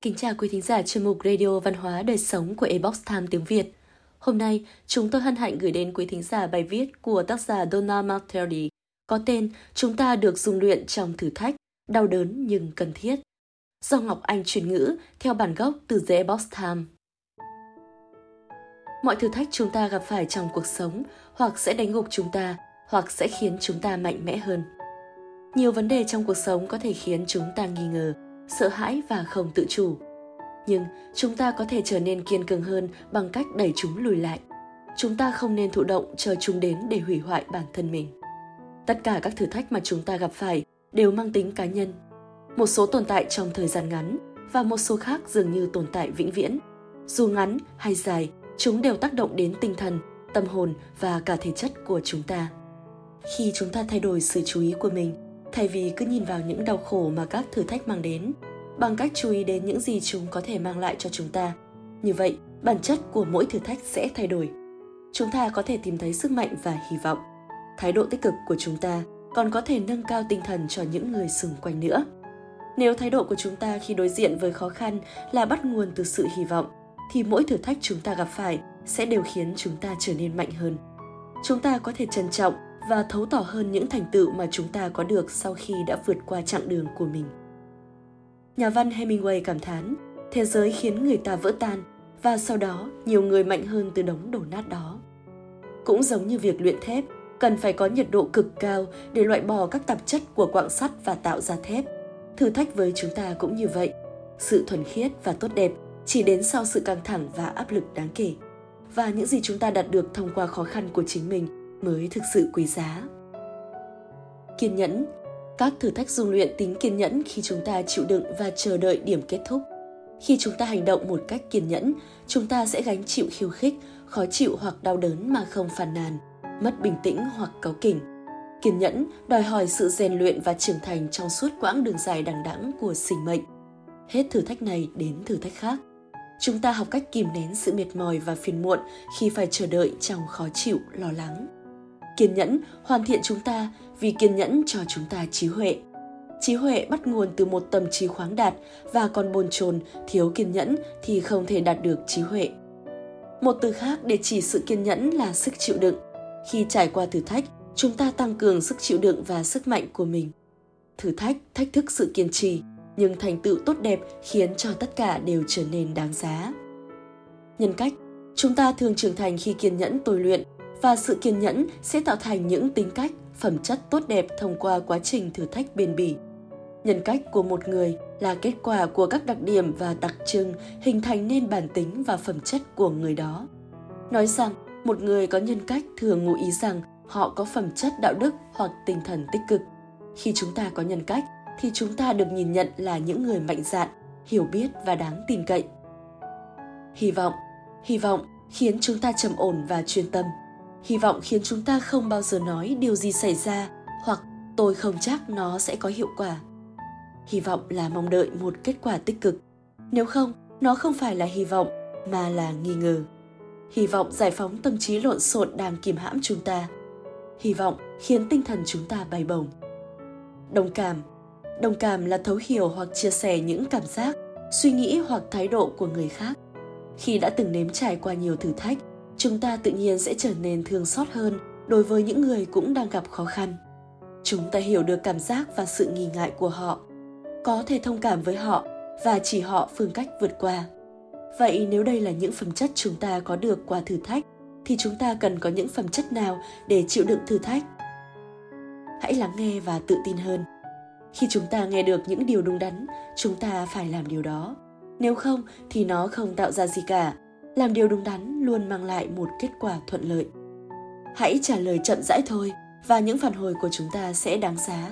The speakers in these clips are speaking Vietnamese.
Kính chào quý thính giả chuyên mục Radio Văn hóa Đời Sống của Ebox Time tiếng Việt. Hôm nay, chúng tôi hân hạnh gửi đến quý thính giả bài viết của tác giả Donna Martelli có tên Chúng ta được dung luyện trong thử thách, đau đớn nhưng cần thiết. Do Ngọc Anh truyền ngữ theo bản gốc từ The Ebox Time. Mọi thử thách chúng ta gặp phải trong cuộc sống hoặc sẽ đánh gục chúng ta, hoặc sẽ khiến chúng ta mạnh mẽ hơn. Nhiều vấn đề trong cuộc sống có thể khiến chúng ta nghi ngờ, sợ hãi và không tự chủ. Nhưng chúng ta có thể trở nên kiên cường hơn bằng cách đẩy chúng lùi lại. Chúng ta không nên thụ động chờ chúng đến để hủy hoại bản thân mình. Tất cả các thử thách mà chúng ta gặp phải đều mang tính cá nhân. Một số tồn tại trong thời gian ngắn và một số khác dường như tồn tại vĩnh viễn. Dù ngắn hay dài, chúng đều tác động đến tinh thần, tâm hồn và cả thể chất của chúng ta. Khi chúng ta thay đổi sự chú ý của mình, thay vì cứ nhìn vào những đau khổ mà các thử thách mang đến, bằng cách chú ý đến những gì chúng có thể mang lại cho chúng ta. Như vậy, bản chất của mỗi thử thách sẽ thay đổi. Chúng ta có thể tìm thấy sức mạnh và hy vọng. Thái độ tích cực của chúng ta còn có thể nâng cao tinh thần cho những người xung quanh nữa. Nếu thái độ của chúng ta khi đối diện với khó khăn là bắt nguồn từ sự hy vọng, thì mỗi thử thách chúng ta gặp phải sẽ đều khiến chúng ta trở nên mạnh hơn. Chúng ta có thể trân trọng và thấu tỏ hơn những thành tựu mà chúng ta có được sau khi đã vượt qua chặng đường của mình. Nhà văn Hemingway cảm thán, thế giới khiến người ta vỡ tan và sau đó nhiều người mạnh hơn từ đống đổ nát đó. Cũng giống như việc luyện thép, cần phải có nhiệt độ cực cao để loại bỏ các tạp chất của quặng sắt và tạo ra thép. Thử thách với chúng ta cũng như vậy. Sự thuần khiết và tốt đẹp chỉ đến sau sự căng thẳng và áp lực đáng kể. Và những gì chúng ta đạt được thông qua khó khăn của chính mình mới thực sự quý giá. Kiên nhẫn Các thử thách dung luyện tính kiên nhẫn khi chúng ta chịu đựng và chờ đợi điểm kết thúc. Khi chúng ta hành động một cách kiên nhẫn, chúng ta sẽ gánh chịu khiêu khích, khó chịu hoặc đau đớn mà không phàn nàn, mất bình tĩnh hoặc cáu kỉnh. Kiên nhẫn đòi hỏi sự rèn luyện và trưởng thành trong suốt quãng đường dài đằng đẵng của sinh mệnh. Hết thử thách này đến thử thách khác. Chúng ta học cách kìm nén sự mệt mỏi và phiền muộn khi phải chờ đợi trong khó chịu, lo lắng. Kiên nhẫn hoàn thiện chúng ta vì kiên nhẫn cho chúng ta trí huệ. Trí huệ bắt nguồn từ một tâm trí khoáng đạt và còn bồn chồn, thiếu kiên nhẫn thì không thể đạt được trí huệ. Một từ khác để chỉ sự kiên nhẫn là sức chịu đựng. Khi trải qua thử thách, chúng ta tăng cường sức chịu đựng và sức mạnh của mình. Thử thách thách thức sự kiên trì, nhưng thành tựu tốt đẹp khiến cho tất cả đều trở nên đáng giá. Nhân cách, chúng ta thường trưởng thành khi kiên nhẫn tôi luyện và sự kiên nhẫn sẽ tạo thành những tính cách, phẩm chất tốt đẹp thông qua quá trình thử thách bền bỉ. Nhân cách của một người là kết quả của các đặc điểm và đặc trưng hình thành nên bản tính và phẩm chất của người đó. Nói rằng, một người có nhân cách thường ngụ ý rằng họ có phẩm chất đạo đức hoặc tinh thần tích cực. Khi chúng ta có nhân cách thì chúng ta được nhìn nhận là những người mạnh dạn, hiểu biết và đáng tin cậy. Hy vọng, hy vọng khiến chúng ta trầm ổn và chuyên tâm hy vọng khiến chúng ta không bao giờ nói điều gì xảy ra, hoặc tôi không chắc nó sẽ có hiệu quả. Hy vọng là mong đợi một kết quả tích cực. Nếu không, nó không phải là hy vọng, mà là nghi ngờ. Hy vọng giải phóng tâm trí lộn xộn đang kìm hãm chúng ta. Hy vọng khiến tinh thần chúng ta bay bổng. Đồng cảm. Đồng cảm là thấu hiểu hoặc chia sẻ những cảm giác, suy nghĩ hoặc thái độ của người khác. Khi đã từng nếm trải qua nhiều thử thách chúng ta tự nhiên sẽ trở nên thương xót hơn đối với những người cũng đang gặp khó khăn. Chúng ta hiểu được cảm giác và sự nghi ngại của họ, có thể thông cảm với họ và chỉ họ phương cách vượt qua. Vậy nếu đây là những phẩm chất chúng ta có được qua thử thách, thì chúng ta cần có những phẩm chất nào để chịu đựng thử thách? Hãy lắng nghe và tự tin hơn. Khi chúng ta nghe được những điều đúng đắn, chúng ta phải làm điều đó. Nếu không, thì nó không tạo ra gì cả làm điều đúng đắn luôn mang lại một kết quả thuận lợi. Hãy trả lời chậm rãi thôi, và những phản hồi của chúng ta sẽ đáng giá.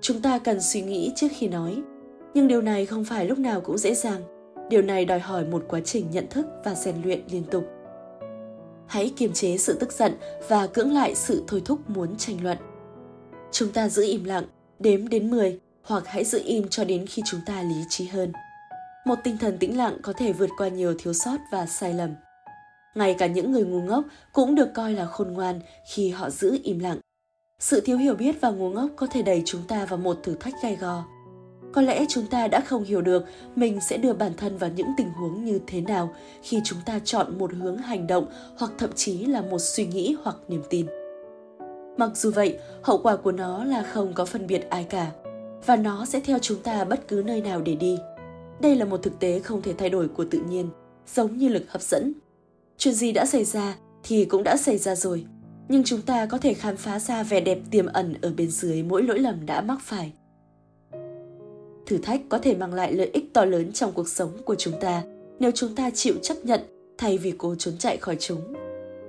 Chúng ta cần suy nghĩ trước khi nói. Nhưng điều này không phải lúc nào cũng dễ dàng. Điều này đòi hỏi một quá trình nhận thức và rèn luyện liên tục. Hãy kiềm chế sự tức giận và cưỡng lại sự thôi thúc muốn tranh luận. Chúng ta giữ im lặng, đếm đến 10 hoặc hãy giữ im cho đến khi chúng ta lý trí hơn một tinh thần tĩnh lặng có thể vượt qua nhiều thiếu sót và sai lầm. Ngay cả những người ngu ngốc cũng được coi là khôn ngoan khi họ giữ im lặng. Sự thiếu hiểu biết và ngu ngốc có thể đẩy chúng ta vào một thử thách gai go. có lẽ chúng ta đã không hiểu được mình sẽ đưa bản thân vào những tình huống như thế nào khi chúng ta chọn một hướng hành động hoặc thậm chí là một suy nghĩ hoặc niềm tin. Mặc dù vậy, hậu quả của nó là không có phân biệt ai cả và nó sẽ theo chúng ta bất cứ nơi nào để đi. Đây là một thực tế không thể thay đổi của tự nhiên, giống như lực hấp dẫn. Chuyện gì đã xảy ra thì cũng đã xảy ra rồi, nhưng chúng ta có thể khám phá ra vẻ đẹp tiềm ẩn ở bên dưới mỗi lỗi lầm đã mắc phải. Thử thách có thể mang lại lợi ích to lớn trong cuộc sống của chúng ta nếu chúng ta chịu chấp nhận thay vì cố trốn chạy khỏi chúng.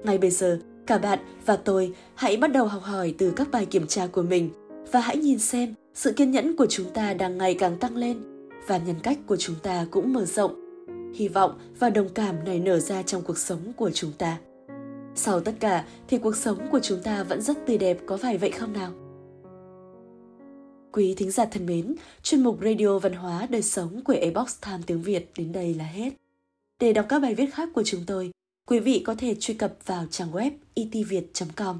Ngay bây giờ, cả bạn và tôi hãy bắt đầu học hỏi từ các bài kiểm tra của mình và hãy nhìn xem sự kiên nhẫn của chúng ta đang ngày càng tăng lên và nhân cách của chúng ta cũng mở rộng. Hy vọng và đồng cảm này nở ra trong cuộc sống của chúng ta. Sau tất cả thì cuộc sống của chúng ta vẫn rất tươi đẹp có phải vậy không nào? Quý thính giả thân mến, chuyên mục Radio Văn hóa Đời Sống của Ebox Time tiếng Việt đến đây là hết. Để đọc các bài viết khác của chúng tôi, quý vị có thể truy cập vào trang web itviet.com.